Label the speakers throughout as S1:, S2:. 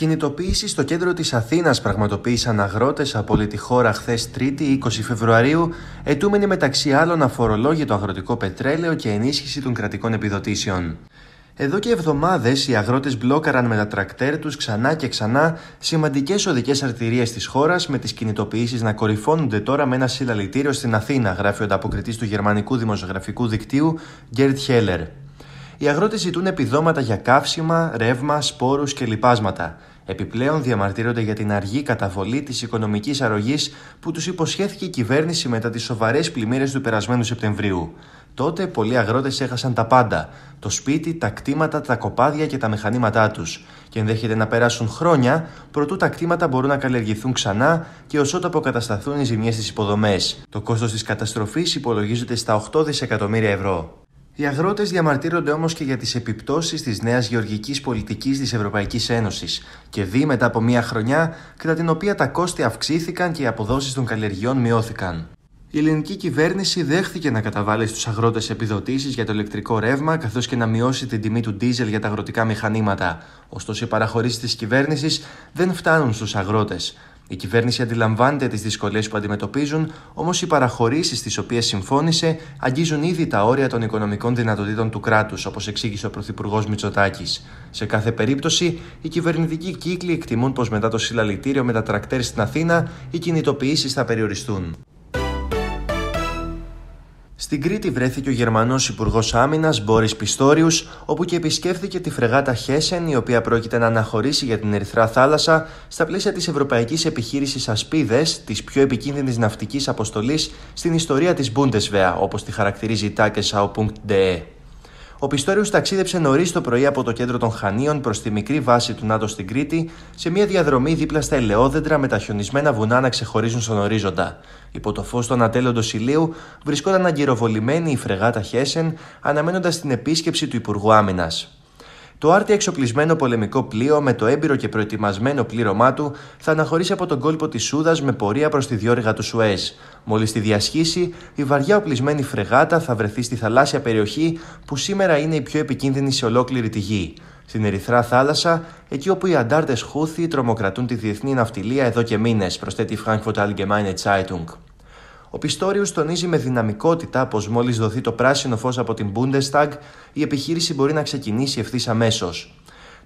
S1: Κινητοποίηση στο κέντρο της Αθήνας πραγματοποίησαν αγρότες από όλη τη χώρα χθες 3η 20 Φεβρουαρίου, ετούμενοι μεταξύ άλλων αφορολόγητο αγροτικό πετρέλαιο και ενίσχυση των κρατικών επιδοτήσεων. Εδώ και εβδομάδες οι αγρότες μπλόκαραν με τα τρακτέρ τους ξανά και ξανά σημαντικές οδικές αρτηρίες της χώρας, με τις κινητοποιήσεις να κορυφώνονται τώρα με ένα συλλαλητήριο στην Αθήνα, γράφει ο ανταποκριτής του γερμανικού δημοσιογραφικού δικτύου Γκέρτ Χέλερ. Οι αγρότε ζητούν επιδόματα για καύσιμα, ρεύμα, σπόρους και λοιπάσματα. Επιπλέον διαμαρτύρονται για την αργή καταβολή της οικονομικής αρρωγής που τους υποσχέθηκε η κυβέρνηση μετά τις σοβαρές πλημμύρες του περασμένου Σεπτεμβρίου. Τότε πολλοί αγρότες έχασαν τα πάντα: το σπίτι, τα κτήματα, τα κοπάδια και τα μηχανήματά τους. Και ενδέχεται να περάσουν χρόνια προτού τα κτήματα μπορούν να καλλιεργηθούν ξανά και ως ότου αποκατασταθούν οι ζημιές στις υποδομές. Το κόστος της καταστροφής υπολογίζεται στα 8 δισεκατομμύρια ευρώ. Οι αγρότες διαμαρτύρονται όμως και για τις επιπτώσεις της νέας γεωργικής πολιτικής της Ευρωπαϊκής Ένωσης και δει μετά από μία χρονιά κατά την οποία τα κόστη αυξήθηκαν και οι αποδόσεις των καλλιεργειών μειώθηκαν. Η ελληνική κυβέρνηση δέχθηκε να καταβάλει στους αγρότες επιδοτήσεις για το ηλεκτρικό ρεύμα, καθώς και να μειώσει την τιμή του ντίζελ για τα αγροτικά μηχανήματα. Ωστόσο, οι παραχωρήσεις της κυβέρνησης δεν φτάνουν στους αγρότες. Η κυβέρνηση αντιλαμβάνεται τις δυσκολίες που αντιμετωπίζουν, όμως οι παραχωρήσεις τις οποίες συμφώνησε αγγίζουν ήδη τα όρια των οικονομικών δυνατοτήτων του κράτους, όπως εξήγησε ο Πρωθυπουργός Μητσοτάκης. Σε κάθε περίπτωση, οι κυβερνητικοί κύκλοι εκτιμούν πως μετά το συλλαλητήριο με τα τρακτέρ στην Αθήνα, οι κινητοποιήσεις θα περιοριστούν. Στην Κρήτη βρέθηκε ο Γερμανός Υπουργός Άμυνας Μπόρις Πιστόριους, όπου και επισκέφθηκε τη φρεγάτα Χέσεν, η οποία πρόκειται να αναχωρήσει για την Ερυθρά Θάλασσα στα πλαίσια της Ευρωπαϊκής Επιχείρησης Ασπίδες, της πιο επικίνδυνης ναυτικής αποστολής στην ιστορία της Bundeswehr, όπως τη χαρακτηρίζει η Tagesschau.de. Ο Πιστόριος ταξίδεψε νωρίς το πρωί από το κέντρο των Χανίων προς τη μικρή βάση του ΝΑΤΟ στην Κρήτη, σε μια διαδρομή δίπλα στα ελαιόδεντρα με τα χιονισμένα βουνά να ξεχωρίζουν στον ορίζοντα. Υπό το φως του ανατέλλοντο ηλίου βρισκόταν αγκυροβολημένη η φρεγάτα Χέσεν, αναμένοντας την επίσκεψη του Υπουργού Άμυνας. Το άρτια εξοπλισμένο πολεμικό πλοίο με το έμπειρο και προετοιμασμένο πλήρωμά του θα αναχωρήσει από τον κόλπο της Σούδας με πορεία προς τη διόρυγα του Σουέζ. Μόλις τη διασχίσει, η βαριά οπλισμένη φρεγάτα θα βρεθεί στη θαλάσσια περιοχή που σήμερα είναι η πιο επικίνδυνη σε ολόκληρη τη γη. Στην Ερυθρά θάλασσα, εκεί όπου οι αντάρτες Χούθη τρομοκρατούν τη διεθνή ναυτιλία εδώ και μήνες, προσθέτει η Frankfurt Allgemeine Zeitung. Ο Πιστόριου τονίζει με δυναμικότητα πως μόλις δοθεί το πράσινο φως από την Bundestag, η επιχείρηση μπορεί να ξεκινήσει ευθύς αμέσως.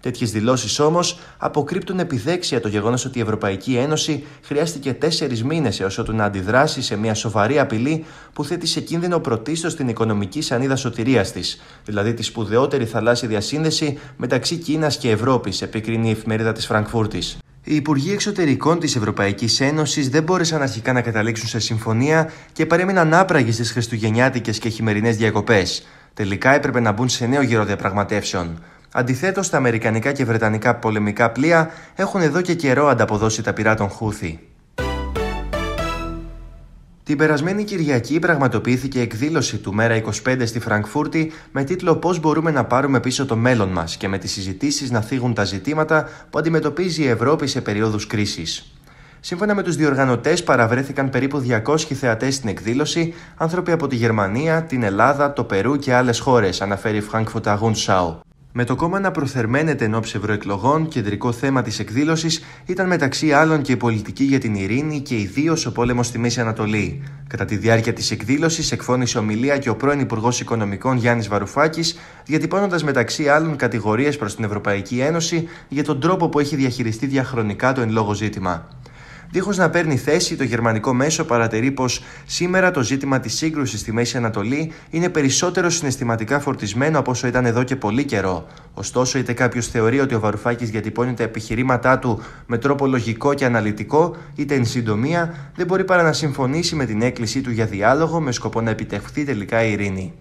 S1: Τέτοιες δηλώσεις όμως αποκρύπτουν επιδέξια το γεγονός ότι η Ευρωπαϊκή Ένωση χρειάστηκε τέσσερις μήνες έως ότου να αντιδράσει σε μια σοβαρή απειλή που θέτει σε κίνδυνο πρωτίστως την οικονομική σανίδα σωτηρίας της, δηλαδή τη σπουδαιότερη θαλάσσια διασύνδεση μεταξύ Κίνας και Ευρώπης, επικρίνει η εφημερίδα της Φραγκφούρτης. Οι Υπουργοί Εξωτερικών της Ευρωπαϊκής Ένωσης δεν μπόρεσαν αρχικά να καταλήξουν σε συμφωνία και παρέμειναν άπραγοι στις Χριστουγεννιάτικες και χειμερινές διακοπές. Τελικά έπρεπε να μπουν σε νέο γύρο διαπραγματεύσεων. Αντιθέτως, τα αμερικανικά και βρετανικά πολεμικά πλοία έχουν εδώ και καιρό ανταποδώσει τα πυρά των Χούθη. Την περασμένη Κυριακή πραγματοποιήθηκε εκδήλωση του Μέρα 25 στη Φραγκφούρτη με τίτλο Πώς μπορούμε να πάρουμε πίσω το μέλλον μας και με τις συζητήσεις να θίγουν τα ζητήματα που αντιμετωπίζει η Ευρώπη σε περίοδους κρίσης. Σύμφωνα με τους διοργανωτές, παραβρέθηκαν περίπου 200 θεατές στην εκδήλωση, άνθρωποι από τη Γερμανία, την Ελλάδα, το Περού και άλλες χώρες, αναφέρει η Frankfurt Agenschau. Με το κόμμα να προθερμαίνεται εν ώψη ευρωεκλογών, κεντρικό θέμα της εκδήλωσης ήταν μεταξύ άλλων και η πολιτική για την ειρήνη και ιδίως ο πόλεμος στη Μέση Ανατολή. Κατά τη διάρκεια της εκδήλωσης, εκφώνησε ομιλία και ο πρώην Υπουργός Οικονομικών Γιάννης Βαρουφάκης, διατυπώνοντας μεταξύ άλλων κατηγορίες προς την Ευρωπαϊκή Ένωση για τον τρόπο που έχει διαχειριστεί διαχρονικά το εν λόγω ζήτημα. Δίχως να παίρνει θέση, το γερμανικό μέσο παρατηρεί πως σήμερα το ζήτημα της σύγκρουσης στη Μέση Ανατολή είναι περισσότερο συναισθηματικά φορτισμένο από όσο ήταν εδώ και πολύ καιρό. Ωστόσο, είτε κάποιος θεωρεί ότι ο Βαρουφάκης διατυπώνει τα επιχειρήματά του με τρόπο λογικό και αναλυτικό, είτε εν συντομία δεν μπορεί παρά να συμφωνήσει με την έκκλησή του για διάλογο με σκοπό να επιτευχθεί τελικά η ειρήνη.